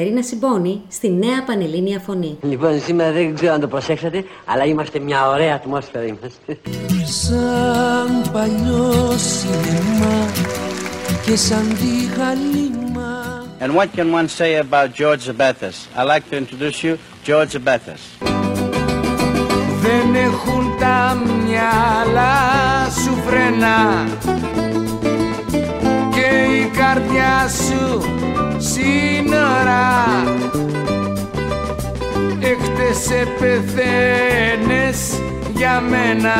Κατερίνα Συμπόνη στη νέα πανελλήνια φωνή. Λοιπόν, σήμερα δεν ξέρω αν το προσέξατε, αλλά είμαστε μια ωραία ατμόσφαιρα είμαστε. Σαν παλιό σινεμά και σαν τη γαλήμα And what can one say about George Zabethis? I'd like to introduce you, George Zabethis. Δεν έχουν τα μυαλά σου φρένα Και η καρδιά σου σύνορα. Έχτες επεθαίνες για μένα.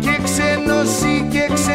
Και ξένος και ξένος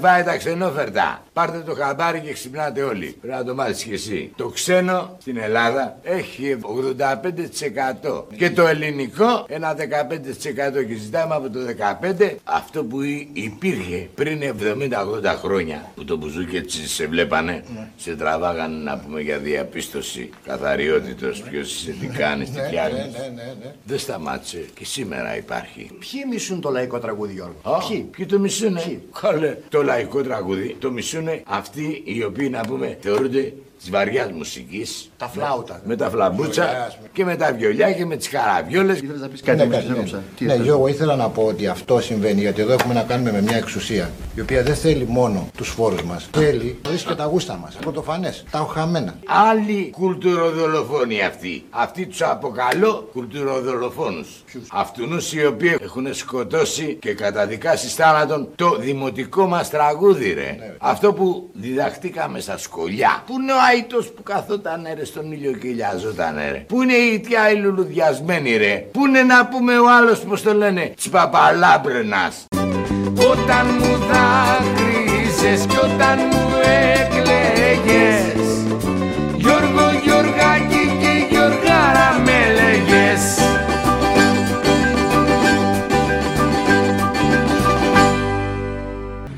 Μας έχουν πάει τα ξενόφερτα. Πάρτε το χαμπάρι και ξυπνάτε όλοι. Πρέπει να το μάθεις και εσύ. Το ξένο στην Ελλάδα έχει 85% και το ελληνικό ένα 15% και ζητάμε από το 15% αυτό που υ- υπήρχε πριν 70-80 χρόνια που το μπουζούκι έτσι σε βλέπανε σε τραβάγανε να πούμε για διαπίστωση καθαριότητος ποιος είσαι τι κάνεις τι φτιάχνεις δεν σταμάτησε και σήμερα υπάρχει Ποιοι μισούν το λαϊκό τραγούδι, Γιώργο; Α, Ποιοι; Ποιοι το μισούνε; Καλέ, το λαϊκό τραγούδι το μισούνε αυτοί οι οποίοι να πούμε θεωρούνται της βαριάς μουσικής. Τα φλάουτα. Με τα φλαμπούτσα Βιολιά, ας πούμε. και με τα βιολιά και με τις καραβιόλε. Ήθελες να πεις κάτι, Ναι, με κάτι, ναι. ξέκοψα. Τι ναι, ήθελες; Γιώργο, ήθελα να πω ότι αυτό συμβαίνει γιατί εδώ έχουμε να κάνουμε με μια εξουσία η οποία δεν θέλει μόνο τους φόρους μας. Θέλει και τα γούστα μας. Πρωτοφανές, τα οχαμένα. Άλλοι κουλτουροδολοφόνοι αυτοί. Αυτοί τους αποκαλώ κουλτουροδολοφόνους. Αυτούς οι οποίοι έχουν σκοτώσει και καταδικάσει θάνατον το δημοτικό μας τραγούδι, ρε. Αυτό που διδαχτήκαμε στα σχολιά. Πού είναι ο Αϊτό που καθόταν ρε στον ήλιο και ηλιαζόταν ρε. Πού είναι η ιτιά η λουλουδιασμένη ρε. Πού είναι να πούμε ο άλλος πώς το λένε τσπαπαλάμπρενα. Όταν μου δάκρυζες κι όταν μου έκλαιγες Γιώργο Γιωργάκη και Γιωργάρα με λέγες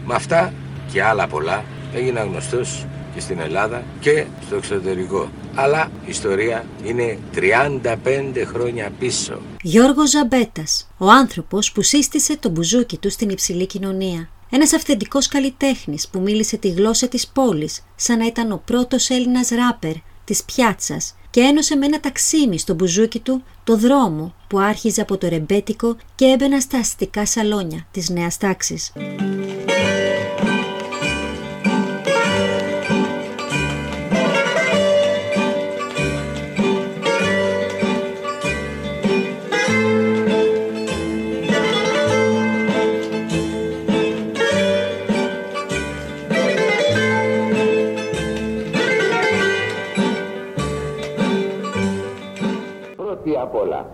Με αυτά και άλλα πολλά έγινα γνωστός και στην Ελλάδα και στο εξωτερικό. Αλλά η ιστορία είναι 35 χρόνια πίσω. Γιώργος Ζαμπέτας, ο άνθρωπος που σύστησε το μπουζούκι του στην υψηλή κοινωνία. Ένας αυθεντικός καλλιτέχνης που μίλησε τη γλώσσα της πόλης, σαν να ήταν ο πρώτος Έλληνας ράπερ της πιάτσας και ένωσε με ένα ταξίμι στο μπουζούκι του το δρόμο που άρχιζε από το ρεμπέτικο και έμπαινα στα αστικά σαλόνια της νέας τάξης.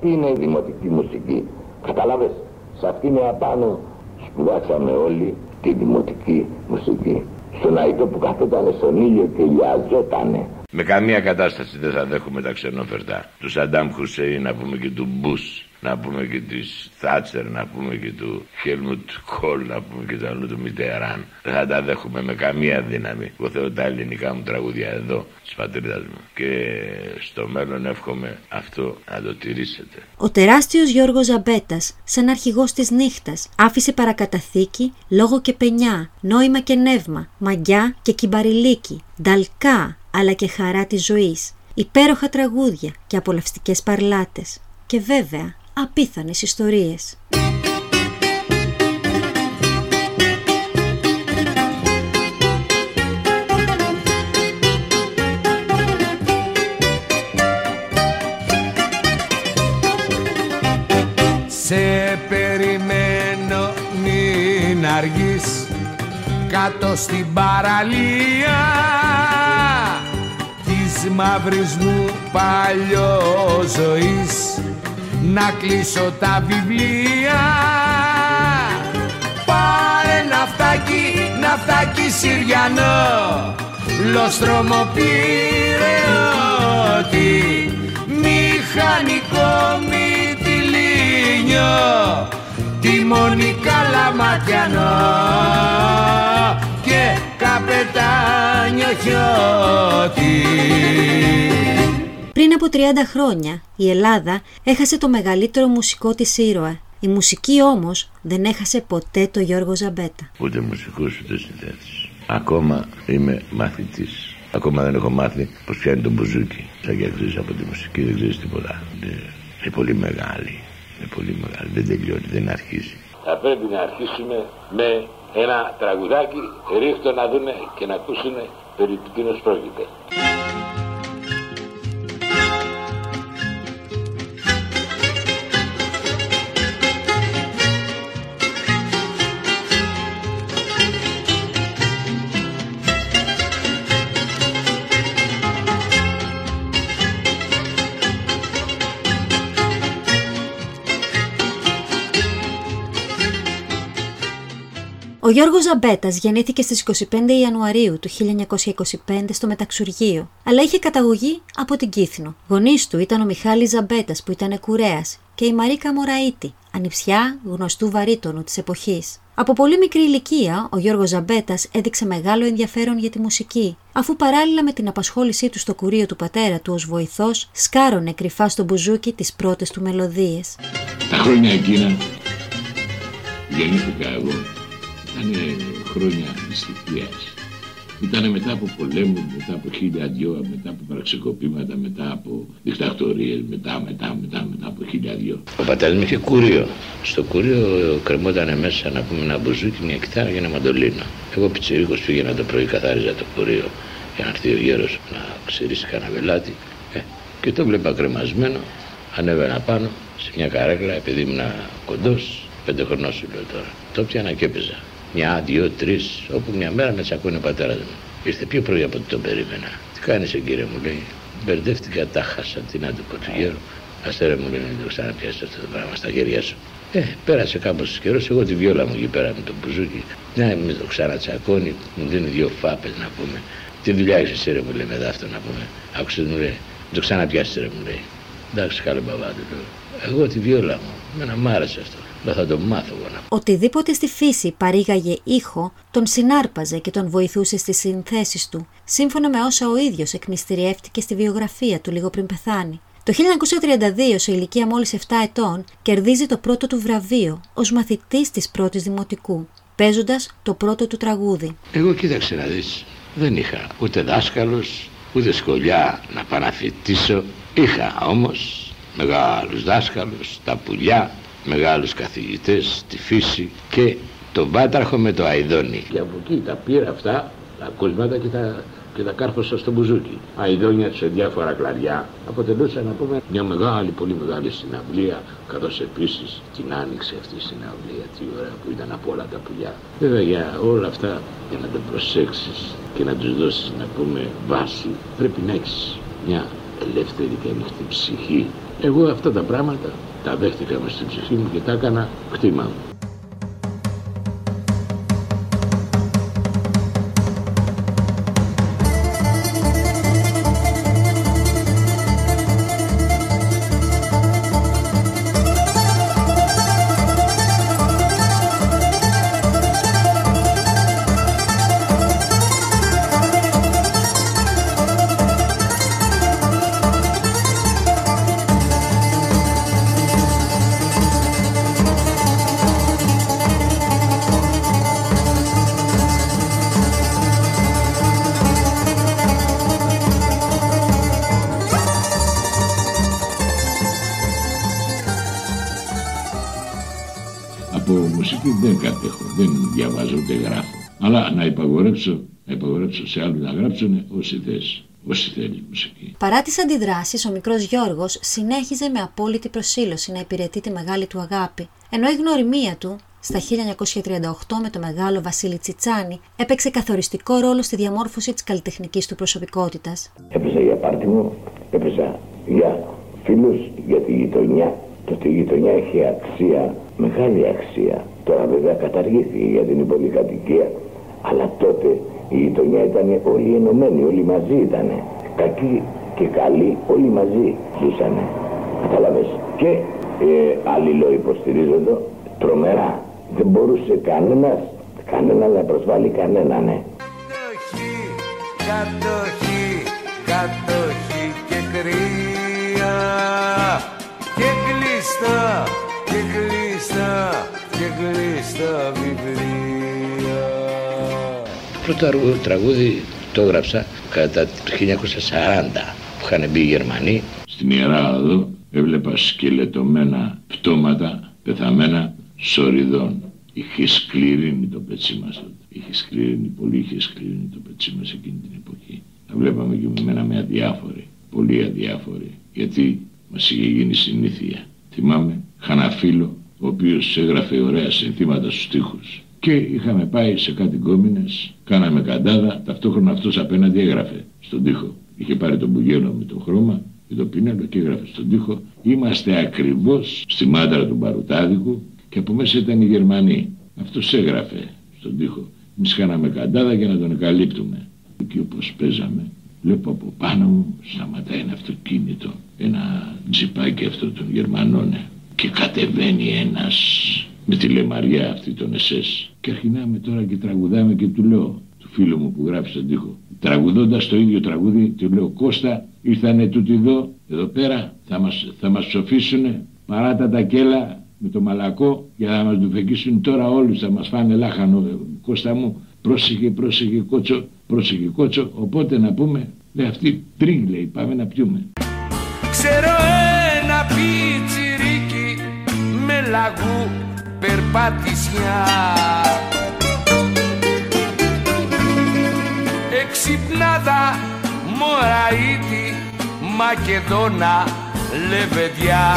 Απ' όλα, τι είναι η δημοτική μουσική. Καταλάβες, σε αυτήν απάνω σπουδάσαμε όλοι τη δημοτική μουσική. Στον Αϊτό που καθόταν στον ήλιο και λιαζότανε. Με καμία κατάσταση δεν θα δέχομαι τα ξενόφερτα. Του Σαντάμ Χουσέιν, να πούμε και του Μπούς, να πούμε και της Θάτσερ, να πούμε και του Χέλμουτ Κόλ, να πούμε και του άλλου του Μιτεράν. Δεν θα τα δέχομαι με καμία δύναμη. Εγώ θέλω τα ελληνικά μου τραγούδια εδώ, της πατρίδας μου. Και στο μέλλον εύχομαι αυτό να το τηρήσετε. Ο τεράστιος Γιώργος Ζαμπέτας, σαν αρχηγός της νύχτας, άφησε παρακαταθήκη λόγο και πενιά, νόημα και νεύμα, μαγιά και κυμπαριλίκη, νταλκά αλλά και χαρά της ζωής, υπέροχα τραγούδια και απολαυστικές παρλάτες και βέβαια απίθανες ιστορίες. Σε περιμένω μην αργείς κάτω στην παραλία της μαύρης μου παλιό να κλείσω τα βιβλία. Πάρε ναυτάκι, ναυτάκι Συριανό. Λοστρόμο πυρεώτη Μηχανικό μυτιλίνιο. Τιμόνι καλαματιανό Και καπετάνιο χιώτη πριν από 30 χρόνια η Ελλάδα έχασε το μεγαλύτερο μουσικό της ήρωα. Η μουσική όμως δεν έχασε ποτέ το Γιώργο Ζαμπέτα. Ούτε μουσικός ούτε συνθέτης. Ακόμα είμαι μαθητής. Ακόμα δεν έχω μάθει πως πιάνει τον μπουζούκι. Σαν και ξέρεις από τη μουσική δεν ξέρεις τίποτα. Είναι πολύ μεγάλη. Είναι πολύ μεγάλη. Δεν τελειώνει, δεν αρχίζει. Θα πρέπει να αρχίσουμε με ένα τραγουδάκι ρίχτω να δούμε και να ακούσουμε περί τίνος πρόκειται. Γιώργος Ζαμπέτας γεννήθηκε στις 25 Ιανουαρίου του 1925 στο Μεταξουργείο, αλλά είχε καταγωγή από την Κύθνο. Γονείς του ήταν ο Μιχάλης Ζαμπέτας που ήταν κουρέας και η Μαρίκα Μωραήτη, ανιψιά γνωστού βαρύτονου της εποχής. Από πολύ μικρή ηλικία, ο Γιώργος Ζαμπέτας έδειξε μεγάλο ενδιαφέρον για τη μουσική, αφού παράλληλα με την απασχόλησή του στο κουρίο του πατέρα του ως βοηθός, σκάρωνε κρυφά στο μπουζούκι τις πρώτες του μελωδίες. Τα χρόνια εκείνα γεννήθηκα εγώ ήταν χρόνια δυστυχίας. Ήταν μετά από πολέμους, μετά από χίλια δυο, μετά από πραξικοπήματα, μετά από δικτακτορίες, μετά, μετά, μετά, μετά από χίλια δυο. Ο πατέρας μου είχε κουρίο. Στο κουρίο κρεμόταν μέσα να πούμε ένα μπουζούκι, μια κιθάρα και ένα μαντολίνο. Εγώ πιτσιρίκος πήγαινα το πρωί, καθάριζα το κουρίο για να έρθει ο γέρος να ξηρίσει κανένα βελάτι. Ε, και το βλέπα κρεμασμένο, ανέβαινα πάνω σε μια καρέκλα επειδή ήμουν κοντός, πέντε χρονών σου λέω τώρα. Το πιάνα και έπαιζα. Μια, δύο, τρεις, όπου μια μέρα με τσακώνει ο πατέρας μου. Ήρθε πιο πρωί από ό,τι τον περίμενα. Τι κάνεις, κύριε μου, λέει. Μπερδεύτηκα, τα χάσα. Τι να του πω του γέρου. Αστέρα μου λέει, δεν το ξαναπιάσεις αυτό το πράγμα στα χέρια σου. Ε, πέρασε κάπως καιρός, εγώ τη βιόλα μου εκεί πέρα με το μπουζούκι. Ναι, με το ξανατσακώνει, μου δίνει δύο φάπες να πούμε. Τι δουλειά έχεις εσύ, ρε, μου λέει μετά αυτό να πούμε. Άκουσε μου λέει, το ξαναπιάσεις, ρε, μου λέει. Εντάξει, καλό μπαμπά του Εγώ τη βιόλα μου, μένα μ' άρεσε αυτό. Δεν θα το μάθω εγώ Οτιδήποτε στη φύση παρήγαγε ήχο, τον συνάρπαζε και τον βοηθούσε στις συνθέσεις του, σύμφωνα με όσα ο ίδιος εκμυστηριεύτηκε στη βιογραφία του λίγο πριν πεθάνει. Το 1932, σε ηλικία μόλις 7 ετών, κερδίζει το πρώτο του βραβείο ως μαθητής της πρώτης δημοτικού, παίζοντας το πρώτο του τραγούδι. Εγώ κοίταξε να δεις, δεν είχα ούτε δάσκαλος, ούτε σχολιά να παναφητήσω. Είχα όμως μεγάλους δάσκαλους, τα πουλιά, μεγάλους καθηγητές, τη φύση και τον Βάταρχο με το Αϊδόνι. Και από εκεί τα πήρα αυτά, τα κοσμάτα και τα, και τα κάρφωσα στο μπουζούκι. Αϊδόνια σε διάφορα κλαδιά αποτελούσαν να πούμε μια μεγάλη, πολύ μεγάλη συναυλία καθώς επίσης την άνοιξε αυτή η συναυλία, τι ωραία που ήταν από όλα τα πουλιά. Βέβαια για όλα αυτά για να τα προσέξεις και να τους δώσεις να πούμε βάση πρέπει να έχεις μια ελεύθερη και ανοιχτή ψυχή. Εγώ αυτά τα πράγματα τα δέχτηκα μες στην ψυχή μου και τα έκανα κτήμα μου. Διαβάζω ούτε γράφω. Αλλά να υπαγορέψω, να υπαγορέψω σε άλλους να γράψουν όσοι θες. Όσοι θέλει μουσική. Παρά τις αντιδράσεις, ο μικρός Γιώργος συνέχιζε με απόλυτη προσήλωση να υπηρετεί τη μεγάλη του αγάπη, ενώ η γνωριμία του στα 1938 με το μεγάλο Βασίλη Τσιτσάνη, έπαιξε καθοριστικό ρόλο στη διαμόρφωση της καλλιτεχνικής του προσωπικότητας. Έπαιζα για πάρτι μου, έπαιζα για φίλους, για τη γειτονιά. Τότε η γειτονιά έχει αξία, μεγάλη αξία. Τώρα βέβαια καταργήθηκε για την πολυκατοικία, αλλά τότε η γειτονιά ήταν όλοι ενωμένοι, όλοι μαζί ήταν. Κακοί και καλοί όλοι μαζί ζούσανε. Κατάλαβες. Και ε, αλληλοϊποστηρίζονται τρομερά. Δεν μπορούσε κανένας, κανένα να προσβάλλει κανέναν. Ναι. Κατοχή, κατοχή, κατοχή και κρύα και κλειστά, και κλειστά, και κλειστά βιβλία. Το πρώτο τραγούδι το έγραψα κατά το 1940 που είχαν μπει οι Γερμανοί. Στην Ιερά Οδό έβλεπα σκελετωμένα πτώματα πεθαμένα σοριδών. Είχε σκληρύνει το πετσί μας τότε. Είχε σκληρύνει, πολύ είχε σκληρύνει το πετσί μας εκείνη την εποχή. Τα βλέπαμε και μέναμε αδιάφοροι, πολύ αδιάφοροι, γιατί μας είχε γίνει συνήθεια. Θυμάμαι, είχα ένα φίλο, ο οποίος έγραφε ωραία συνθήματα στους στίχους. Και είχαμε πάει σε κάτι κόμινες, κάναμε καντάδα, ταυτόχρονα αυτός απέναντι έγραφε στον τοίχο. Είχε πάρει τον μπουγέλο με το χρώμα και το πινέλο και έγραφε στον τοίχο «Είμαστε ακριβώς στη μάντρα του Μπαρουτάδικου και από μέσα ήταν οι Γερμανοί». Αυτός έγραφε στον τοίχο. Εμείς κάναμε καντάδα για να τον εκαλύπτουμε. Και όπως παίζαμε, βλέπω από πάνω μου σταματάει ένα αυτοκίνητο, ένα τζιπάκι αυτό των Γερμανών και κατεβαίνει ένας. Με τη λεμαριά αυτή των ΕΣΕΣ και αρχινάμε τώρα και τραγουδάμε και του λέω του φίλου μου που γράφει στον τοίχο. Τραγουδώντας το ίδιο τραγούδι του λέω Κώστα ήρθανε τούτοι εδώ εδώ πέρα θα μας, θα μας ψοφήσουνε παράτα τα κέλα με το μαλακό για να μας φεκίσουν τώρα όλους θα μας φάνε λάχανο Κώστα μου πρόσεχε πρόσεχε κότσο πρόσεχε κότσο οπότε να πούμε λέει αυτή τρίγ λέει πάμε να πιούμε Ξέρω ένα πιτσιρίκι με λαγού περπατησιά. Εξυπνάδα Μωραήτη Μακεδόνα Λεβεδιά.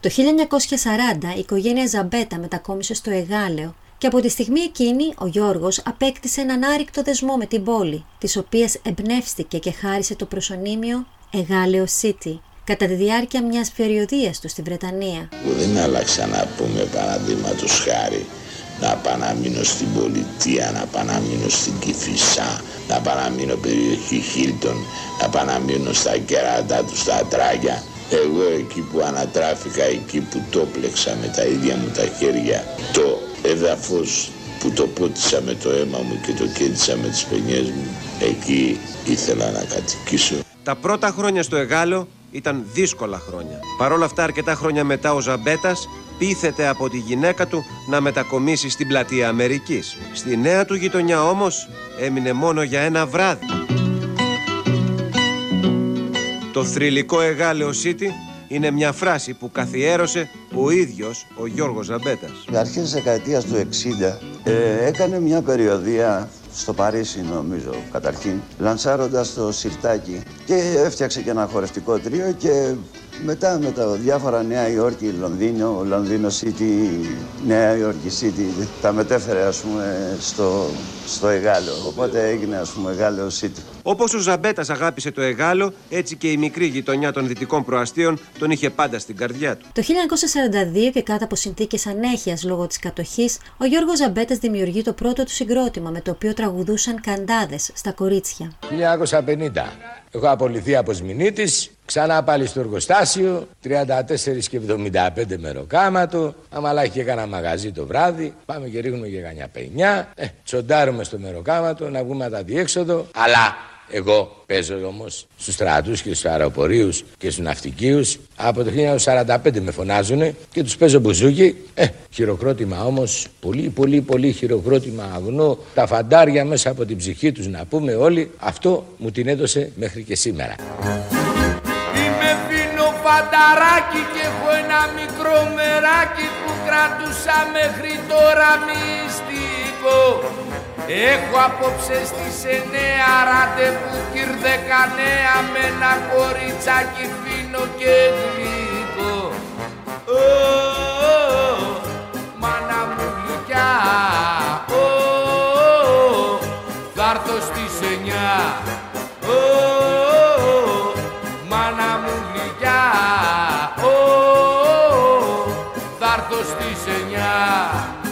Το 1940 η οικογένεια Ζαμπέτα μετακόμισε στο Εγάλεο και από τη στιγμή εκείνη ο Γιώργος απέκτησε έναν άρρηκτο δεσμό με την πόλη, της οποίας εμπνεύστηκε και χάρισε το προσωνύμιο Εγάλεο City, κατά τη διάρκεια μιας περιοδίας τους στη Βρετανία. Που δεν άλλαξα να πούμε παραδείγματος χάρη να παραμείνω στην πολιτεία, να παραμείνω στην Κηφισά, να παραμείνω περιοχή Χίλτον, να παραμείνω στα κεράτα του, στα τράγια. Εγώ εκεί που ανατράφηκα, εκεί που το πλέξα με τα ίδια μου τα χέρια, το έδαφος που το πότισα με το αίμα μου και το κέντησα με τις παινιές μου, εκεί ήθελα να κατοικήσω. Τα πρώτα χρόνια στο Εγάλο ήταν δύσκολα χρόνια. Παρ' όλα αυτά, αρκετά χρόνια μετά, ο Ζαμπέτας πείθεται από τη γυναίκα του να μετακομίσει στην πλατεία Αμερικής. Στη νέα του γειτονιά όμως έμεινε μόνο για ένα βράδυ. Το θρηλυκό Εγάλεο City είναι μια φράση που καθιέρωσε ο ίδιος ο Γιώργος Ζαμπέτας. Αρχές της δεκαετίας του 60 ε, έκανε μια περιοδία στο Παρίσι νομίζω καταρχήν, λανσάροντας το σιρτάκι και έφτιαξε και ένα χορευτικό τρίο και μετά με τα διάφορα Νέα Υόρκη, Λονδίνο, Λονδίνο City, Νέα Υόρκη City, τα μετέφερε ας πούμε στο, στο Εγάλο. Οπότε έγινε ας πούμε Εγάλο City. Όπως ο Ζαμπέτας αγάπησε το Εγάλο, έτσι και η μικρή γειτονιά των δυτικών προαστίων τον είχε πάντα στην καρδιά του. Το 1942 και κάτω από συνθήκες ανέχειας λόγω της κατοχής, ο Γιώργος Ζαμπέτας δημιουργεί το πρώτο του συγκρότημα με το οποίο τραγουδούσαν καντάδες στα κορίτσια. 1950. Έχω απολυθεί από Σμινίτη, ξανά πάλι στο εργοστάσιο, 34 και 75 μεροκάματο. Άμα και κανένα μαγαζί το βράδυ, πάμε και ρίχνουμε και κανένα πενιά. Ε, τσοντάρουμε στο μεροκάματο να βγούμε τα διέξοδο. Αλλά εγώ παίζω όμως στους στρατούς και στους αεροπορίου και στους ναυτικίους. Από το 1945 με φωνάζουν και τους παίζω μπουζούκι. Ε, χειροκρότημα όμως, πολύ πολύ πολύ χειροκρότημα αγνό. Τα φαντάρια μέσα από την ψυχή τους να πούμε όλοι. Αυτό μου την έδωσε μέχρι και σήμερα φανταράκι και έχω ένα μικρό μεράκι που κρατούσα μέχρι τώρα μυστικό. Έχω απόψε στις εννέα ραντεβού κυρ δεκανέα με ένα κοριτσάκι φίνο και γλυκό. Ω, μάνα μου γλυκιά, ω, θα εννιά, θα έρθω στις εννιά.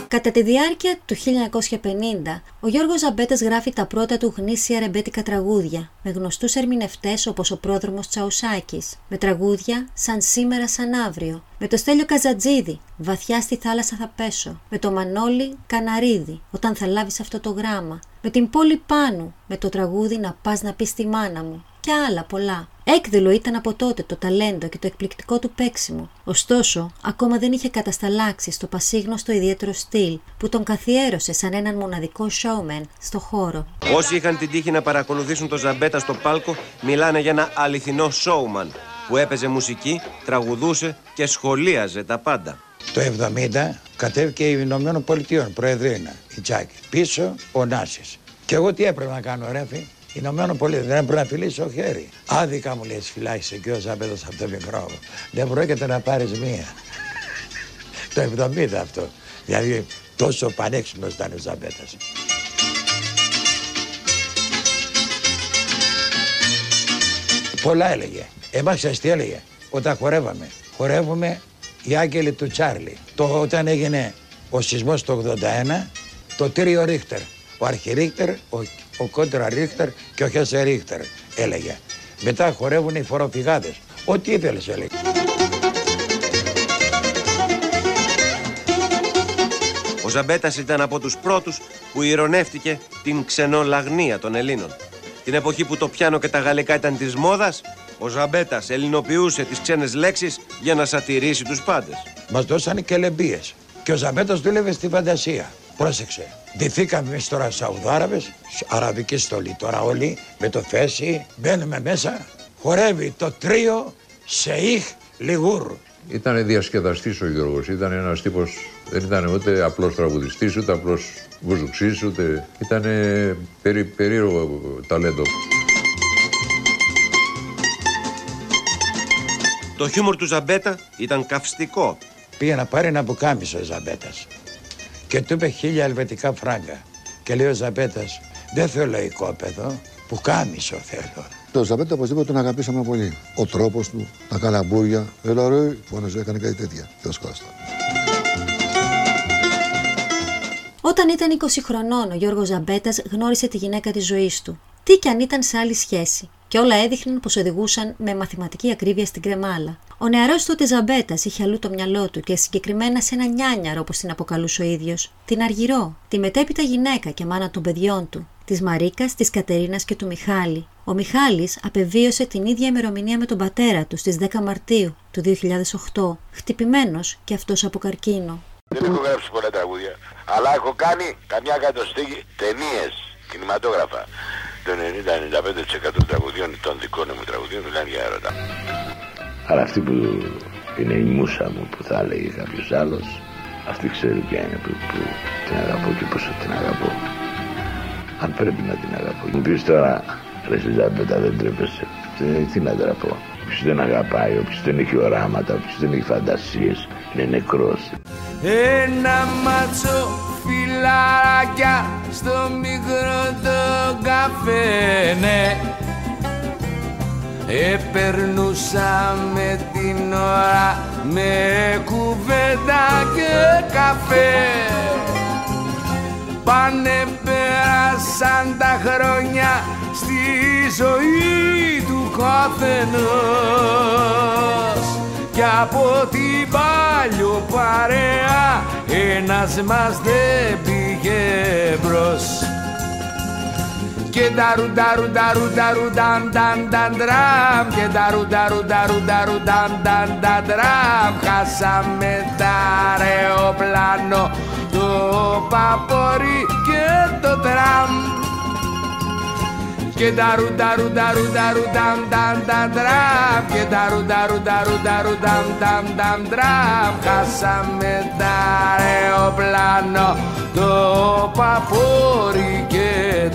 Κατά τη διάρκεια του 1950, ο Γιώργος Ζαμπέτας γράφει τα πρώτα του γνήσια ρεμπέτικα τραγούδια, με γνωστούς ερμηνευτές όπως ο πρόδρομος Τσαουσάκης, με τραγούδια σαν σήμερα σαν αύριο, με το Στέλιο Καζατζίδη, βαθιά στη θάλασσα θα πέσω, με το Μανώλη Καναρίδη, όταν θα λάβεις αυτό το γράμμα, με την πόλη Πάνου, με το τραγούδι να πας να πεις τη μάνα μου και άλλα πολλά. Έκδηλο ήταν από τότε το ταλέντο και το εκπληκτικό του παίξιμο. Ωστόσο, ακόμα δεν είχε κατασταλάξει στο πασίγνωστο ιδιαίτερο στυλ που τον καθιέρωσε σαν έναν μοναδικό showman στο χώρο. Όσοι είχαν την τύχη να παρακολουθήσουν το Ζαμπέτα στο πάλκο μιλάνε για ένα αληθινό showman που έπαιζε μουσική, τραγουδούσε και σχολίαζε τα πάντα. Το 70 κατέβηκε η Ηνωμένων Πολιτείων, Προεδρίνα, η Τζάκη. Πίσω ο Νάσης. Και εγώ τι έπρεπε να κάνω, ρέφη. Ηνωμένο Πολιτείο, δεν έπρεπε να φιλήσω χέρι. Άδικα μου λέει, φυλάχισε και ο Ζαμπέδος από το μικρό μου. Δεν πρόκειται να πάρεις μία. το 70 αυτό. Δηλαδή τόσο πανέξυπνος ήταν ο Ζαμπέτας. Πολλά έλεγε. Εμάς τι έλεγε; Όταν χορεύαμε. Χορεύουμε οι άγγελοι του Τσάρλι. Το, όταν έγινε ο σεισμός το 81, το τρίο Ρίχτερ. Ο Αρχιρίχτερ, ο, ο Κόντρα Ρίχτερ και ο Χέσε Ρίχτερ έλεγε. Μετά χορεύουν οι φοροφυγάδες. Ό,τι ήθελες έλεγε. Ο Ζαμπέτας ήταν από τους πρώτους που ηρωνεύτηκε την ξενολαγνία των Ελλήνων. Την εποχή που το πιάνο και τα γαλλικά ήταν της μόδας, ο Ζαμπέτας ελληνοποιούσε τις ξένες λέξεις για να σατηρήσει τους πάντες. Μας δώσανε και λεμπίες. Και ο Ζαμπέτας δούλευε στη φαντασία. Πρόσεξε. Ντυθήκαμε εμείς τώρα Σαουδάραβες, αραβική στολή τώρα όλοι, με το φέση, μπαίνουμε μέσα, χορεύει το τρίο Σεϊχ Λιγούρ. Ήταν διασκεδαστής ο Γιώργος, ήταν ένας τύπος, δεν ήταν ούτε απλός τραγουδιστής, ούτε απλός βουζουξής, ούτε... Ήταν περί, περίεργο ταλέντο. Το χιούμορ του Ζαμπέτα ήταν καυστικό. Πήγε να πάρει ένα μπουκάμισο ο Ζαμπέτας και του είπε χίλια ελβετικά φράγκα. Και λέει ο Ζαμπέτας, δεν θέλω οικόπεδο, πουκάμισο θέλω. Το Ζαμπέτα οπωσδήποτε τον αγαπήσαμε πολύ. Ο τρόπος του, τα καλαμπούρια, έλα ρε, φώναζε, έκανε κάτι τέτοια. Θεός κάστα. Όταν ήταν 20 χρονών, ο Γιώργος Ζαμπέτας γνώρισε τη γυναίκα της ζωής του. Τι κι αν ήταν σε άλλη σχέση. Και όλα έδειχναν πως οδηγούσαν με μαθηματική ακρίβεια στην κρεμάλα. Ο νεαρός τότε Ζαμπέτας είχε αλλού το μυαλό του και συγκεκριμένα σε ένα νιάνιαρο όπως την αποκαλούσε ο ίδιος. Την Αργυρό, τη μετέπειτα γυναίκα και μάνα των παιδιών του. Της Μαρίκας, της Κατερίνας και του Μιχάλη. Ο Μιχάλης απεβίωσε την ίδια ημερομηνία με τον πατέρα του στις 10 Μαρτίου του 2008, χτυπημένος και αυτός από καρκίνο. Δεν έχω γράψει πολλά τραγούδια, αλλά έχω κάνει καμιά κατοστή ταινίες, κινηματόγραφα. Το 90-95% των τραγουδιών, των δικών μου τραγουδιών, μιλάνε για έρωτα. Αλλά αυτή που είναι η μουσα μου που θα έλεγε κάποιος άλλος, αυτή ξέρει ποια είναι που, που την αγαπώ και πόσο την αγαπώ. Αν πρέπει να την αγαπώ. Μου πεις τώρα, ρε Ζαμπέτα δεν τρέπεσαι. Τι, τι να τραπώ. Όποιος δεν αγαπάει, όποιος δεν έχει οράματα, όποιος δεν έχει φαντασίες, είναι νεκρός. Ένα μάτσο φιλαράκια στο μικρό το καφέ, ναι. Επερνούσαμε την ώρα με κουβέντα και καφέ. Πάνε πέρασαν τα χρόνια στη ζωή του καθενός. Κι απ' την παλιοπαρέα ένας μας δεν πήγε μπρος και νταρου νταρου νταρου νταρου νταν νταν νταν τραμ και νταρου νταρου νταρου νταρου νταν νταν νταν τραμ χάσαμε τ' αεροπλάνο το παπόρι και το τραμ και νταρου νταρου νταρου νταρου νταν νταν νταν τραμ και νταρου νταρου νταρου νταρου νταν νταν νταν τραμ χάσαμε τα αεροπλάνο το παπόρι και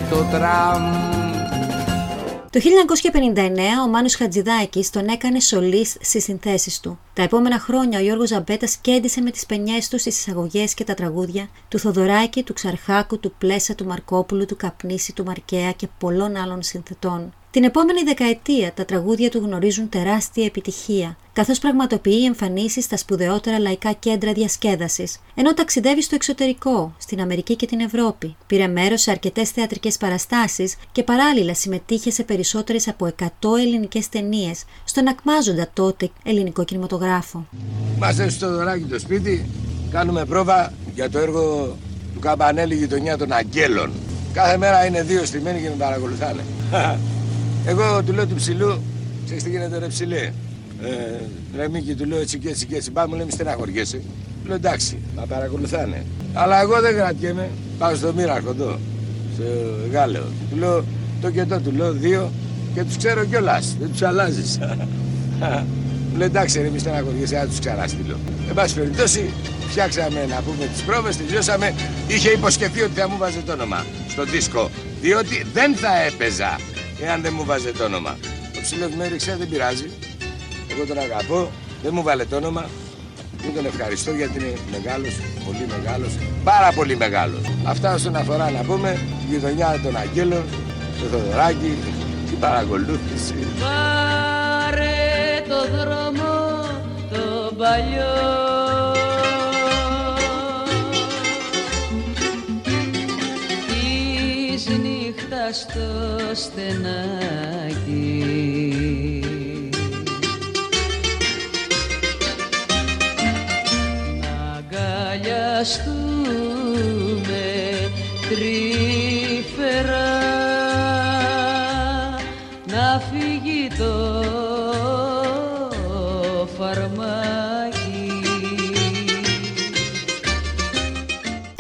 το τραμ. Το 1959 ο Μάνος Χατζηδάκης τον έκανε σολίστ στις συνθέσεις του. Τα επόμενα χρόνια ο Γιώργος Ζαμπέτας κέντησε με τις πενιές του στις εισαγωγές και τα τραγούδια του Θοδωράκη, του Ξαρχάκου, του Πλέσα, του Μαρκόπουλου, του Καπνίση, του Μαρκέα και πολλών άλλων συνθετών. Την επόμενη δεκαετία τα τραγούδια του γνωρίζουν τεράστια επιτυχία, καθώς πραγματοποιεί εμφανίσεις στα σπουδαιότερα λαϊκά κέντρα διασκέδασης, ενώ ταξιδεύει στο εξωτερικό, στην Αμερική και την Ευρώπη. Πήρε μέρος σε αρκετές θεατρικές παραστάσεις και παράλληλα συμμετείχε σε περισσότερες από 100 ελληνικές ταινίες, στον ακμάζοντα τότε ελληνικό κινηματογράφο. Είμαστε στο δωράκι το σπίτι, κάνουμε πρόβα για το έργο του Καμπανέλη Γειτονιά των Αγγέλων. Κάθε μέρα είναι δύο στημένοι και με παρακολουθάνε. Εγώ του λέω του ψηλού, ξέρεις τι γίνεται ρε ψηλή. Ε, ρε Μίκη, του λέω έτσι και έτσι και έτσι. Πάμε, μου λέει μη στεναχωριέσαι. Του λέω εντάξει, μα παρακολουθάνε. Αλλά εγώ δεν κρατιέμαι. Πάω στο Μοίραρχο εδώ, στο Γάλεο. Του λέω το και το, του λέω δύο και τους ξέρω κιόλας. Δεν τους αλλάζεις. Μου λέει εντάξει ρε μη στεναχωριέσαι, να τους ξαναστείλω. Εν πάση περιπτώσει, φτιάξαμε να πούμε τις πρόβες, τελειώσαμε. Είχε υποσχεθεί ότι θα μου βάζει το όνομα στο δίσκο. Διότι δεν θα έπαιζα εάν δεν μου βάζε το όνομα. Ο ψηλός με έριξε, δεν πειράζει. Εγώ τον αγαπώ, δεν μου βάλε το όνομα. Μου τον ευχαριστώ γιατί είναι μεγάλος, πολύ μεγάλος, πάρα πολύ μεγάλος. Αυτά όσον αφορά να πούμε, τη γειτονιά των Αγγέλων, το Θοδωράκι, την παρακολούθηση. Πάρε το δρόμο το παλιό στο στενάκι. Να αγκαλιαστούμε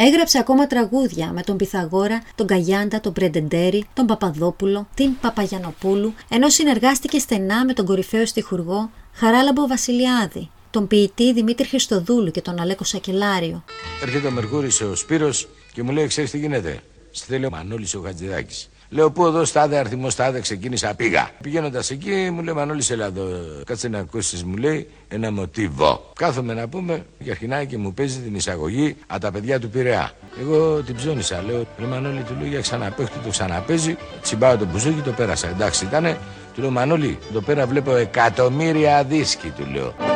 Έγραψε ακόμα τραγούδια με τον Πυθαγόρα, τον Καγιάντα, τον Πρεντεντέρη, τον Παπαδόπουλο, την Παπαγιανοπούλου, ενώ συνεργάστηκε στενά με τον κορυφαίο στιχουργό Χαράλαμπο Βασιλιάδη, τον ποιητή Δημήτρη Χριστοδούλου και τον Αλέκο Σακελάριο. Έρχεται ο Μερκούρης ο Σπύρος και μου λέει: Ξέρεις τι γίνεται; Στη θέλει ο Μανώλης ο Χατζηδάκης. Λέω πού εδώ στάδε αριθμό στάδε ξεκίνησα πήγα. Πηγαίνοντας εκεί μου λέει Μανώλη έλα εδώ. Κάτσε να ακούσεις, μου λέει ένα μοτίβο. Κάθομαι να πούμε και αρχινάει και μου παίζει την εισαγωγή από τα παιδιά του Πειραιά. Εγώ την ψώνισα. Λέω ρε Μανώλη του λέω για ξαναπέχτη το ξαναπέζει. Τσιμπάω το μπουζούκι το πέρασα. Εντάξει ήτανε. Του λέω Μανώλη εδώ πέρα βλέπω εκατομμύρια δίσκοι του λέω.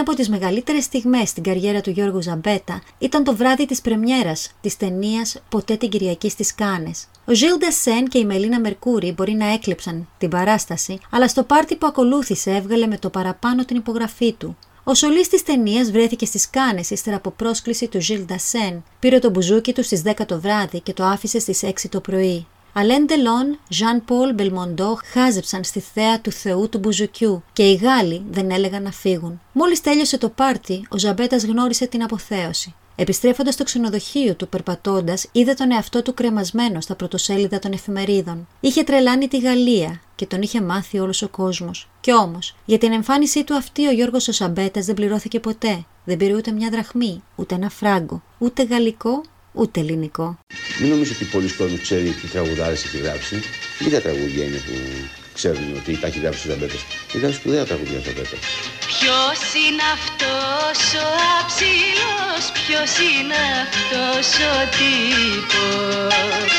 Μία από τις μεγαλύτερες στιγμές στην καριέρα του Γιώργου Ζαμπέτα ήταν το βράδυ της πρεμιέρας της ταινίας «Ποτέ την Κυριακή» στις Κάνες. Ο Ζιλ Ντασέν και η Μελίνα Μερκούρη μπορεί να έκλεψαν την παράσταση, αλλά στο πάρτι που ακολούθησε έβγαλε με το παραπάνω την υπογραφή του. Ο σολίστ της ταινίας βρέθηκε στις Κάνες ύστερα από πρόσκληση του Ζιλ Ντασέν. Πήρε το μπουζούκι του στις 10 το βράδυ και το άφησε στις 6 το πρωί. Αλέν Ντελόν, Ζαν Πολ Μπελμοντό χάζεψαν στη θέα του Θεού του Μπουζουκιού και οι Γάλλοι δεν έλεγαν να φύγουν. Μόλις τέλειωσε το πάρτι, ο Ζαμπέτας γνώρισε την αποθέωση. Επιστρέφοντας στο ξενοδοχείο του περπατώντας, είδε τον εαυτό του κρεμασμένο στα πρωτοσέλιδα των εφημερίδων. Είχε τρελάνει τη Γαλλία και τον είχε μάθει όλος ο κόσμος. Κι όμως, για την εμφάνισή του αυτή ο Γιώργος ο Ζαμπέτας δεν πληρώθηκε ποτέ. Δεν πήρε ούτε μια δραχμή, ούτε ένα φράγκο, ούτε γαλλικό, ούτε ελληνικό. Μην νομίζω ότι πολλοί κόσμοι ξέρει τι τραγουδάρες έχει γράψει. Λίγα τραγούδια είναι που ξέρουν ότι τα έχει γράψει ο Ζαμπέτα. Ήταν σπουδαία τραγούδια ο Ζαμπέτα. Ποιος είναι αυτός ο αψιλός, ποιος είναι αυτός ο τύπος;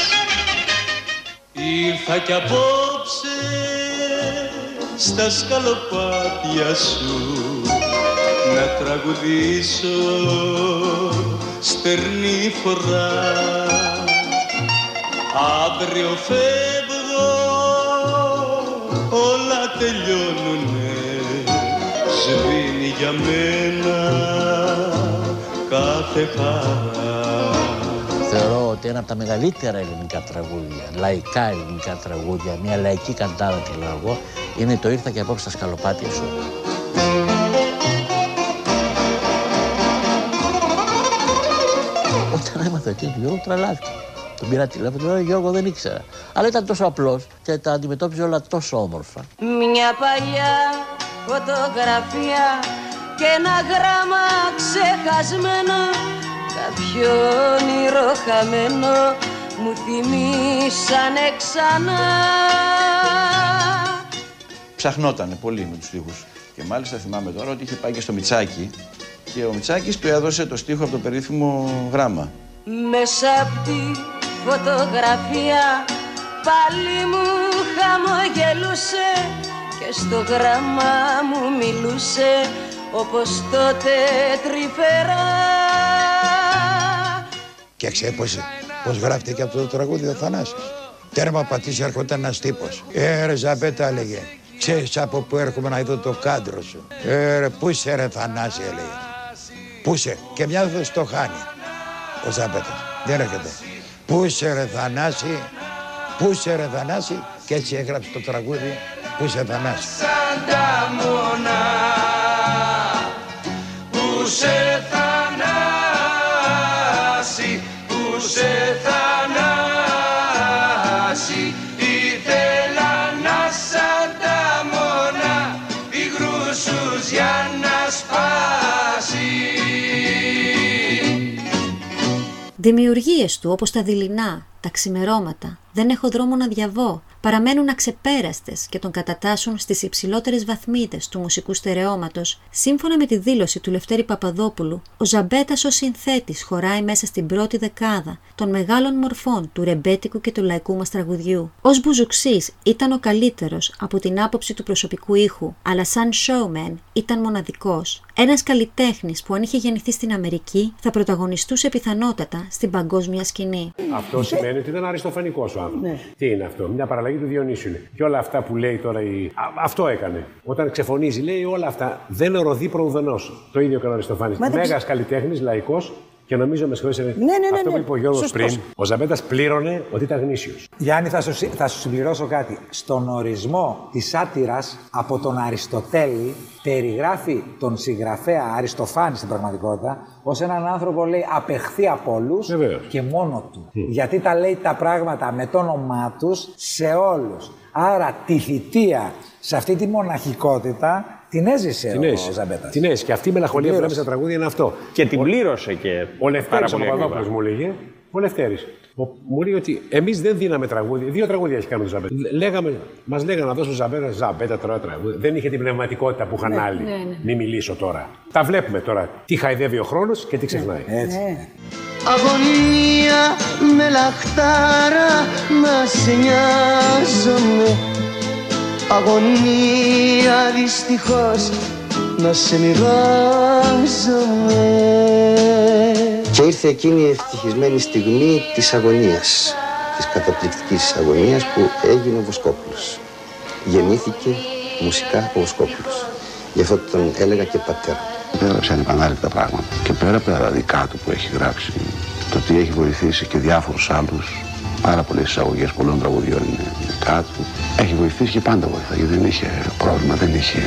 Ήρθα κι απόψε στα σκαλοπάτια σου να τραγουδήσω στερνή φορά αύριο φεύγω όλα τελειώνουνε. Σβήνει για μένα κάθε χαρά. Θεωρώ ότι ένα από τα μεγαλύτερα ελληνικά τραγούδια, λαϊκά ελληνικά τραγούδια, μια λαϊκή καντάδα τη λέω εγώ, είναι το «Ήρθα και απόψε στα σκαλοπάτια σου». Όταν έμαθα εκεί του Γιώργου τρελάθηκα. Τον πήρα τηλέφωνο, του λέω Γιώργο δεν ήξερα. Αλλά ήταν τόσο απλός και τα αντιμετώπιζε όλα τόσο όμορφα. Μια παλιά φωτογραφία και ένα γράμμα ξεχασμένο Κάποιο όνειρο χαμένο μου θυμίσανε ξανά Ψαχνότανε πολύ με τους στίχους. Και μάλιστα θυμάμαι τώρα ότι είχε πάει και στο Μιτσάκι και ο Μιτσάκης του έδωσε το στίχο από το περίφημο γράμμα. Μέσα από τη φωτογραφία πάλι μου χαμογελούσε και στο γράμμα μου μιλούσε όπως τότε τρυφερά Και ξέρεις πώς, πώς γράφτηκε και αυτό το τραγούδι ο Θανάσης; Τέρμα πατήσει έρχονταν ένας τύπος. Ε, ρε Ζαμπέτα έλεγε. Ξέρεις από πού έρχομαι να είδω το κάντρο σου; Ε, ρε, πού είσαι ρε Θανάση έλεγε. Πού είσαι. Και μια δεν το χάνει. Ο Ζαμπέτας. Δεν έρχεται. Πού είσαι ρε Θανάση; Πού είσαι ρε Θανάση; Και έτσι έγραψε το τραγούδι. Πού είσαι Θανάση; σαν τα μόνα που σε θανάσει, που Δημιουργίες του όπως τα δειλινά, τα ξημερώματα, δεν έχω δρόμο να διαβώ, παραμένουν αξεπέραστες και τον κατατάσσουν στις υψηλότερες βαθμίδες του μουσικού στερεώματος. Σύμφωνα με τη δήλωση του Λευτέρη Παπαδόπουλου, ο Ζαμπέτας ως συνθέτης χωράει μέσα στην πρώτη δεκάδα των μεγάλων μορφών του ρεμπέτικου και του λαϊκού μας τραγουδιού. Ως μπουζουξής ήταν ο καλύτερος από την άποψη του προσωπικού ήχου, αλλά σαν showman ήταν μοναδικός. Ένας καλλιτέχνης που αν είχε γεννηθεί στην Αμερική θα πρωταγωνιστούσε πιθανότατα στην παγκόσμια σκηνή. Αυτό σημαίνει ότι ήταν αριστοφανικός ο άνθρωπος. Τι είναι αυτό, μια παραλλαγή του Διονύσιου είναι. Και όλα αυτά που λέει τώρα. Η... Α, αυτό έκανε. Όταν ξεφωνίζει, λέει όλα αυτά. Δεν οροδεί προουδενό. Το ίδιο και ο Αριστοφάνης. Μα δεν Μέγας καλλιτέχνης, λαϊκός και νομίζω με συγχωρείτε. ναι, ναι, αυτό ναι. που είπε ο Γιώργος Σωστός. πριν, ο Ζαμπέτα πλήρωνε ότι ήταν γνήσιος. Γιάννη, θα σου, συ- θα σου συμπληρώσω κάτι. Στον ορισμό της σάτυρας από τον Αριστοτέλη περιγράφει τον συγγραφέα Αριστοφάνη στην πραγματικότητα ως έναν άνθρωπο, λέει, απεχθεί από όλους και μόνο του. Γιατί τα λέει τα πράγματα με το όνομά τους σε όλους. Άρα τη θητεία σε αυτή τη μοναχικότητα την έζησε Την ο έζησε. Ζαμπέτας. Την έζησε. Και αυτή η μελαγχολία Την που λέμε πλήρωσε. στα τραγούδια είναι αυτό. Και την πλήρωσε και Ο Λευτέρης ο πολύ Παπαδόπουλος ακριβά. μου έλεγε, ο Λευτέρης, ο- μου λέει ότι εμείς δεν δίναμε τραγούδια. Δύο τραγούδια έχει κάνει ο Ζαμπέτας. Λέγαμε, μας λέγανε να δώσουν Ζαμπέτα, Ζαμπέτα τώρα τραγούδια. Δεν είχε την πνευματικότητα που είχαν Ναι, άλλοι. ναι, ναι. Μην μιλήσω τώρα. Τα βλέπουμε τώρα. Τι χαϊδεύει ο χρόνος και τι ξεχνάει. Ναι. Αγωνία με λαχτάρα να σε νοιάζομαι Αγωνία δυστυχώς να σε μοιράζομαι Και ήρθε εκείνη η ευτυχισμένη στιγμή της αγωνίας, της καταπληκτικής αγωνίας που έγινε ο Βοσκόπουλος. Γεννήθηκε μουσικά ο Βοσκόπουλος. Γι' αυτό τον έλεγα και πατέρα. Έγραψε ανεπανάληπτα πράγματα. Και πέρα από τα δικά του που έχει γράψει, το ότι έχει βοηθήσει και διάφορους άλλους, πάρα πολλές εισαγωγές πολλών τραγουδιών είναι δικά του, έχει βοηθήσει και πάντα βοηθάει. Δεν είχε πρόβλημα, δεν είχε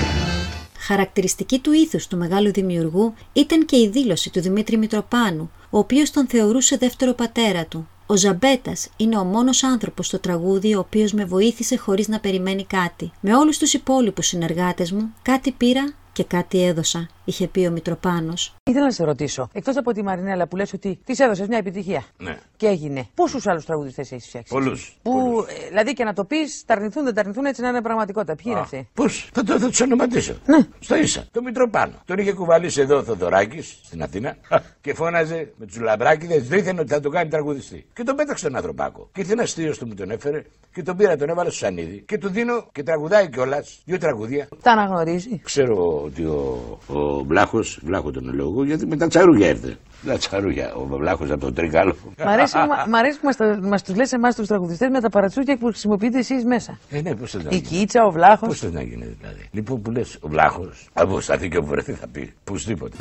Χαρακτηριστική του ήθους του μεγάλου δημιουργού ήταν και η δήλωση του Δημήτρη Μητροπάνου, ο οποίος τον θεωρούσε δεύτερο πατέρα του. Ο Ζαμπέτας είναι ο μόνος άνθρωπος στο τραγούδι ο οποίος με βοήθησε χωρίς να περιμένει κάτι. Με όλους τους υπόλοιπους συνεργάτες μου κάτι πήρα και κάτι έδωσα, είχε πει ο Μητροπάνος. Ήθελα να σε ρωτήσω, εκτός από τη Μαρινέλα που λες ότι της έδωσες μια επιτυχία Ναι. και έγινε, πόσους άλλους τραγουδιστέ έχεις φτιάξει; Πολλούς. Που, ε, δηλαδή και να το πεις, τα αρνηθούν, δεν τα αρνηθούν έτσι να είναι πραγματικότητα. Ποιοι είναι αυτοί; Πώς, θα, το, θα τους ονοματίσω. Ναι. Στο ίσα. Το Μητροπάνο. Τον είχε κουβαλήσει εδώ ο Θοδωράκης στην Αθήνα και φώναζε με τους λαμπράκιδες δίθεν ότι θα τον κάνει τραγουδιστή. Και τον πέταξε τον ανθρωπάκο. Και ήρθε ένας θείος του μου τον έφερε και τον πήρα, τον έβαλε στο σανίδι και του δίνω και τραγουδάει κιόλας δύο τραγουδία. Τα αναγνωρίζει. Ξέρω ότι ο, ο Βλάχος, Βλάχο τον λόγο, γιατί με τα τσαρούγια ήρθε. Τα τσαρούγια. Ο Βλάχος από τον Τρικάλο. Μ' αρέσει, που μα- μ' αρέσει που μας, τα- μας τους λες εμάς τους τραγουδιστές με τα παρατσούκια που χρησιμοποιείτε εσείς μέσα. Ε, ναι, πώς θες να Η γίνει. Κίτσα, ο Βλάχος. Πώς θες να γίνει δηλαδή. Λοιπόν που λες ο Βλάχος, από σταθεί και όπου βρεθεί θα πει. Πουσδήποτε.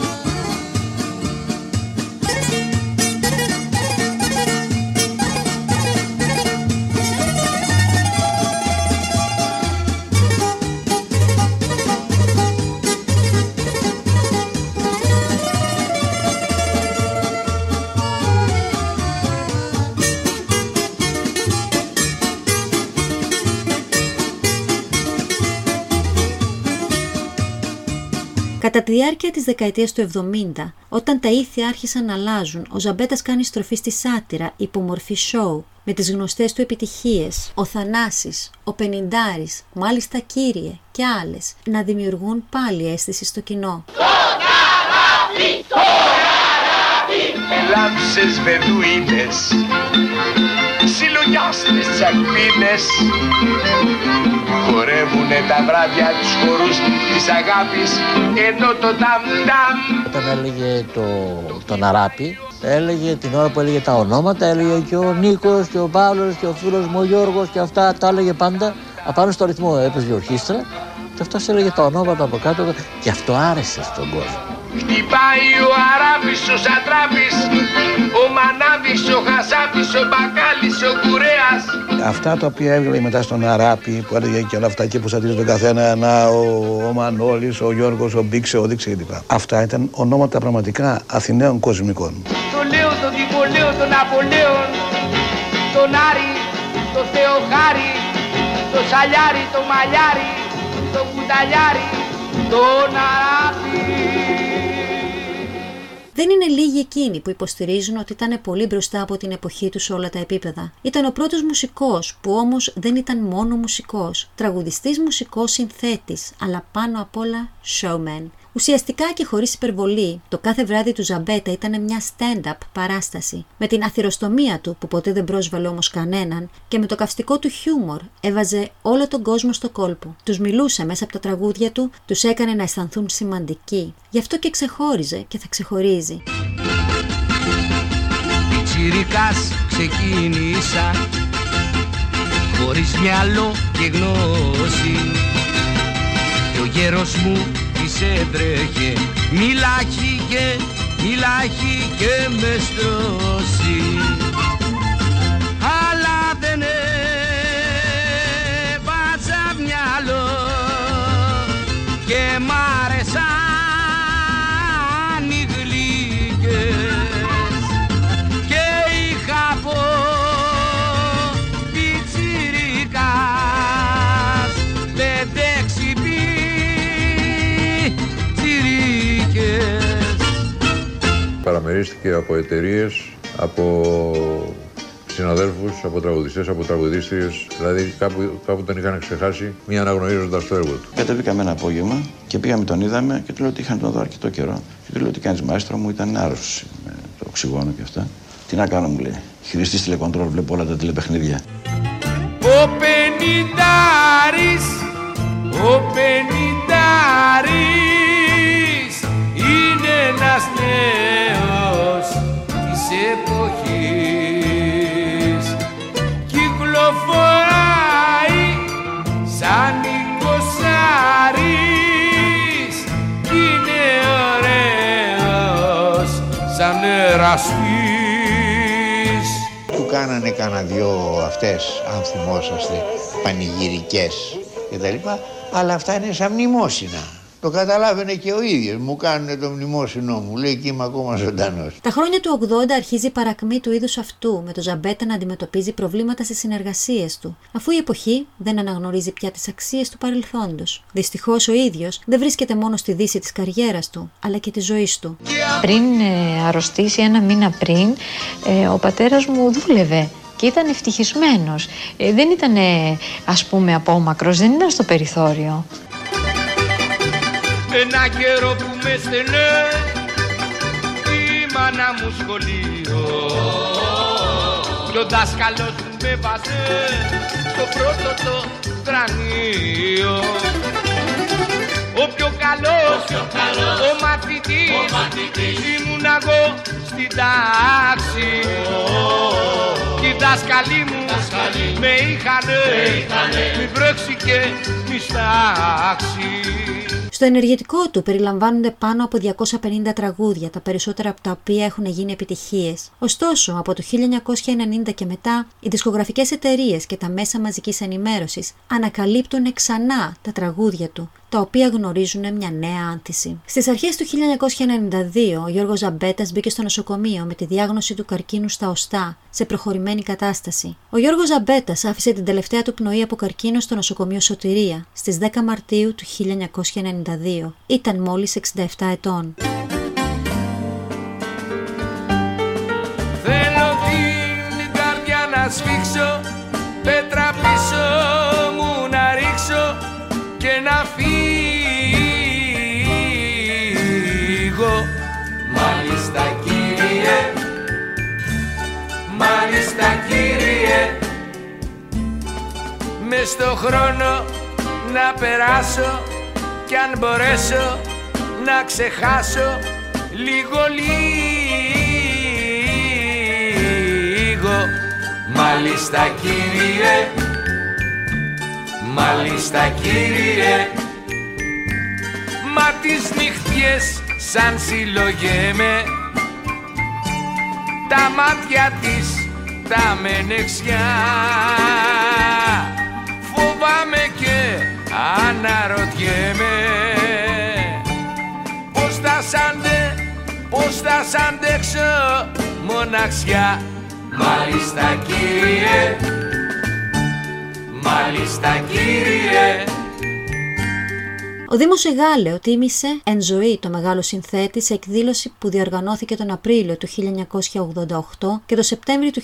Κατά τη διάρκεια της δεκαετίας του 70, όταν τα ήθη άρχισαν να αλλάζουν, ο Ζαμπέτας κάνει στροφή στη σάτυρα υπό μορφή show, με τις γνωστές του επιτυχίες, ο Θανάσης, ο Πενιντάρης, μάλιστα Κύριε και άλλες, να δημιουργούν πάλι αίσθηση στο κοινό. Λάμψες βεδουίνες Συλλογιάστες τσακπίνες Χορεύουνε τα βράδια τους χορούς της αγάπης Ενώ το ταμ-ταμ Όταν έλεγε το, τον Αράπη, έλεγε την ώρα που έλεγε τα ονόματα, έλεγε και ο Νίκος και ο Παύλος και ο φίλος μου ο Γιώργος και αυτά τα έλεγε πάντα απάνω στο ρυθμό έπαιζε η ορχήστρα. Και αυτός έλεγε τα ονόματα από κάτω και αυτό άρεσε στον κόσμο. Χτυπάει ο Αράπης, ο Σατράπης Ο Μανάβης, ο Χασάπης, ο Μπακάλης, ο Κουρέας Αυτά τα οποία έβγαλε μετά στον Αράπη που έλεγε και όλα αυτά και που σατίζει τον καθένα να ο, ο Μανώλης, ο Γιώργος, ο Μπίξε, ο Δίξε κλπ. Αυτά ήταν ονόματα πραγματικά Αθηναίων κοσμικών. Το Λέο, τον Δικολέο, τον Απολέον Τον Άρη, τον Θεοχάρη Το Σαλιάρη, το Μαλιάρη Το Κουταλιάρη Τον Αράπη Δεν είναι λίγοι εκείνοι που υποστηρίζουν ότι ήταν πολύ μπροστά από την εποχή τους σε όλα τα επίπεδα. Ήταν ο πρώτος μουσικός που όμως δεν ήταν μόνο μουσικός. Τραγουδιστής, μουσικός, συνθέτης, αλλά πάνω απ' όλα showman. Ουσιαστικά και χωρίς υπερβολή, το κάθε βράδυ του Ζαμπέτα ήταν μια stand-up παράσταση. Με την αθυροστομία του, που ποτέ δεν πρόσβαλε όμως κανέναν, και με το καυστικό του χιούμορ, έβαζε όλο τον κόσμο στο κόλπο. Τους μιλούσε μέσα από τα τραγούδια του, τους έκανε να αισθανθούν σημαντικοί. Γι' αυτό και ξεχώριζε και θα ξεχωρίζει. Πιτσιρικάς ξεκίνησα Χωρίς μυαλό και γνώση Και ο γέρος μου της έτρεχε Μιλάχει και μιλάχει και με στρώσει. Αλλά δεν έβαζα μυαλό. Και μ' Παραμερίστηκε από εταιρείες, από συναδέλφους, από τραγουδιστές, από τραγουδίστριες. Δηλαδή κάπου, κάπου τον είχαν ξεχάσει, μη αναγνωρίζοντας το έργο του. Κατεβήκαμε ένα απόγευμα και πήγαμε τον είδαμε και του λέω ότι είχαν τον δω αρκετό καιρό. Και του λέω ότι κάνεις μαέστρο μου, ήταν άρρωστο με το οξυγόνο και αυτά. Τι να κάνω, μου λέει. Χειριστής τηλεκοντρόλ, βλέπω όλα τα τηλεπαιχνίδια. Ο Πενιντάρης, ο Πενιντάρης είναι ένας νέος της εποχής. Κυκλοφοράει σαν εικοσάρης κι είναι ωραίος σαν εραστής. Του κάνανε κανένα δυο αυτές, αν θυμόσαστε, πανηγυρικές και τα λοιπά, αλλά αυτά είναι σαν μνημόσυνα. Το καταλάβαινε και ο ίδιος. Μου κάνουν το μνημόσυνό μου. Λέει και είμαι ακόμα ζωντανός. Τα χρόνια του 80 αρχίζει η παρακμή του είδους αυτού, με το Ζαμπέτα να αντιμετωπίζει προβλήματα στις συνεργασίες του, αφού η εποχή δεν αναγνωρίζει πια τις αξίες του παρελθόντος. Δυστυχώς ο ίδιος δεν βρίσκεται μόνο στη δύση της καριέρας του, αλλά και της ζωής του. Πριν ε, αρρωστήσει ένα μήνα πριν, ε, ο πατέρας μου δούλευε και ήταν ευτυχισμένος. Ε, δεν ήταν, ε, ας πούμε, απόμακρος, δεν ήταν στο περιθώριο. Ένα καιρό που με στενέ η μάνα μου σχολείο. Κι ο δάσκαλος μου με βάζε στο πρώτο το κρανίο ο πιο καλός, ο μαθητής, ήμουν εγώ στην τάξη. Κι οι δάσκαλοι μου με είχανε, μη βρέξει και μη στάξει Στο ενεργητικό του περιλαμβάνονται πάνω από 250 τραγούδια, τα περισσότερα από τα οποία έχουν γίνει επιτυχίες. Ωστόσο, από το 1990 και μετά, οι δισκογραφικές εταιρείες και τα μέσα μαζικής ενημέρωσης ανακαλύπτουν ξανά τα τραγούδια του, τα οποία γνωρίζουν μια νέα άνθηση. Στις αρχές του 1992, ο Γιώργος Ζαμπέτας μπήκε στο νοσοκομείο με τη διάγνωση του καρκίνου στα οστά, σε προχωρημένη κατάσταση. Ο Γιώργος Ζαμπέτας άφησε την τελευταία του πνοή από καρκίνο στο νοσοκομείο Σωτηρία στις 10 Μαρτίου του 1992. Ήταν μόλις 67 ετών. Θέλω την καρδιά να σφίξω Πέτρα πίσω Μες στο χρόνο να περάσω Κι αν μπορέσω να ξεχάσω λίγο λίγο. Μάλιστα κύριε. Μάλιστα κύριε. Μα τις νύχτιες σαν συλλογέμαι. Τα μάτια της τα μενεξιά Φοβάμαι και αναρωτιέμαι. Πώς θα σ' αντε, πώς θα σ' αντέξω μοναξιά. Μάλιστα κύριε. Μάλιστα κύριε Ο Δήμος Εγάλεο τίμησε εν ζωή το μεγάλο συνθέτη σε εκδήλωση που διοργανώθηκε τον Απρίλιο του 1988 και το Σεπτέμβριο του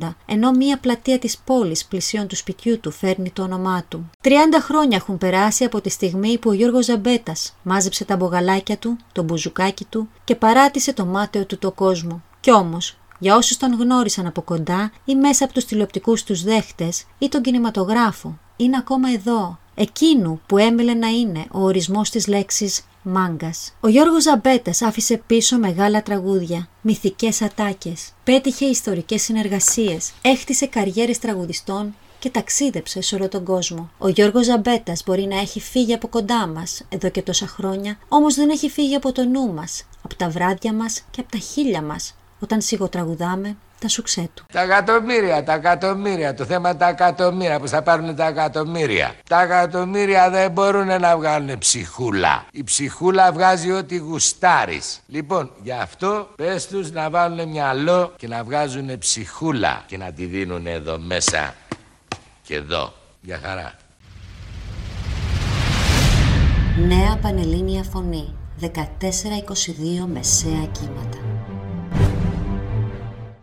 1990, ενώ μία πλατεία της πόλης πλησίων του σπιτιού του φέρνει το όνομά του. 30 χρόνια έχουν περάσει από τη στιγμή που ο Γιώργος Ζαμπέτας μάζεψε τα μπογαλάκια του, το μπουζουκάκι του και παράτησε το μάταιο του το κόσμο. Κι όμως, για όσους τον γνώρισαν από κοντά ή μέσα από τους τηλεοπτικούς τους δέχτες ή τον κινηματογράφο, είναι ακόμα εδώ, εκείνου που έμελε να είναι ο ορισμός της λέξης μάγκας. Ο Γιώργος Ζαμπέτας άφησε πίσω μεγάλα τραγούδια, μυθικές ατάκες, πέτυχε ιστορικές συνεργασίες, έχτισε καριέρες τραγουδιστών και ταξίδεψε σε όλο τον κόσμο. Ο Γιώργος Ζαμπέτας μπορεί να έχει φύγει από κοντά μας εδώ και τόσα χρόνια, όμως δεν έχει φύγει από το νου μας, από τα βράδια μας και από τα χίλια μας, όταν σιγοτραγουδάμε τα σουξέ του. Τα εκατομμύρια, τα εκατομμύρια. Το θέμα τα εκατομμύρια που θα πάρουν τα εκατομμύρια. Τα εκατομμύρια δεν μπορούν να βγάλουν ψυχούλα. Η ψυχούλα βγάζει ό,τι γουστάρεις. Λοιπόν, γι' αυτό πες τους να βάλουν μυαλό και να βγάζουν ψυχούλα και να τη δίνουν εδώ μέσα και εδώ. Για χαρά. Νέα Πανελλήνια Φωνή 1422 Μεσαία Κύματα